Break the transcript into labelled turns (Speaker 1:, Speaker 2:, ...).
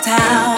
Speaker 1: town.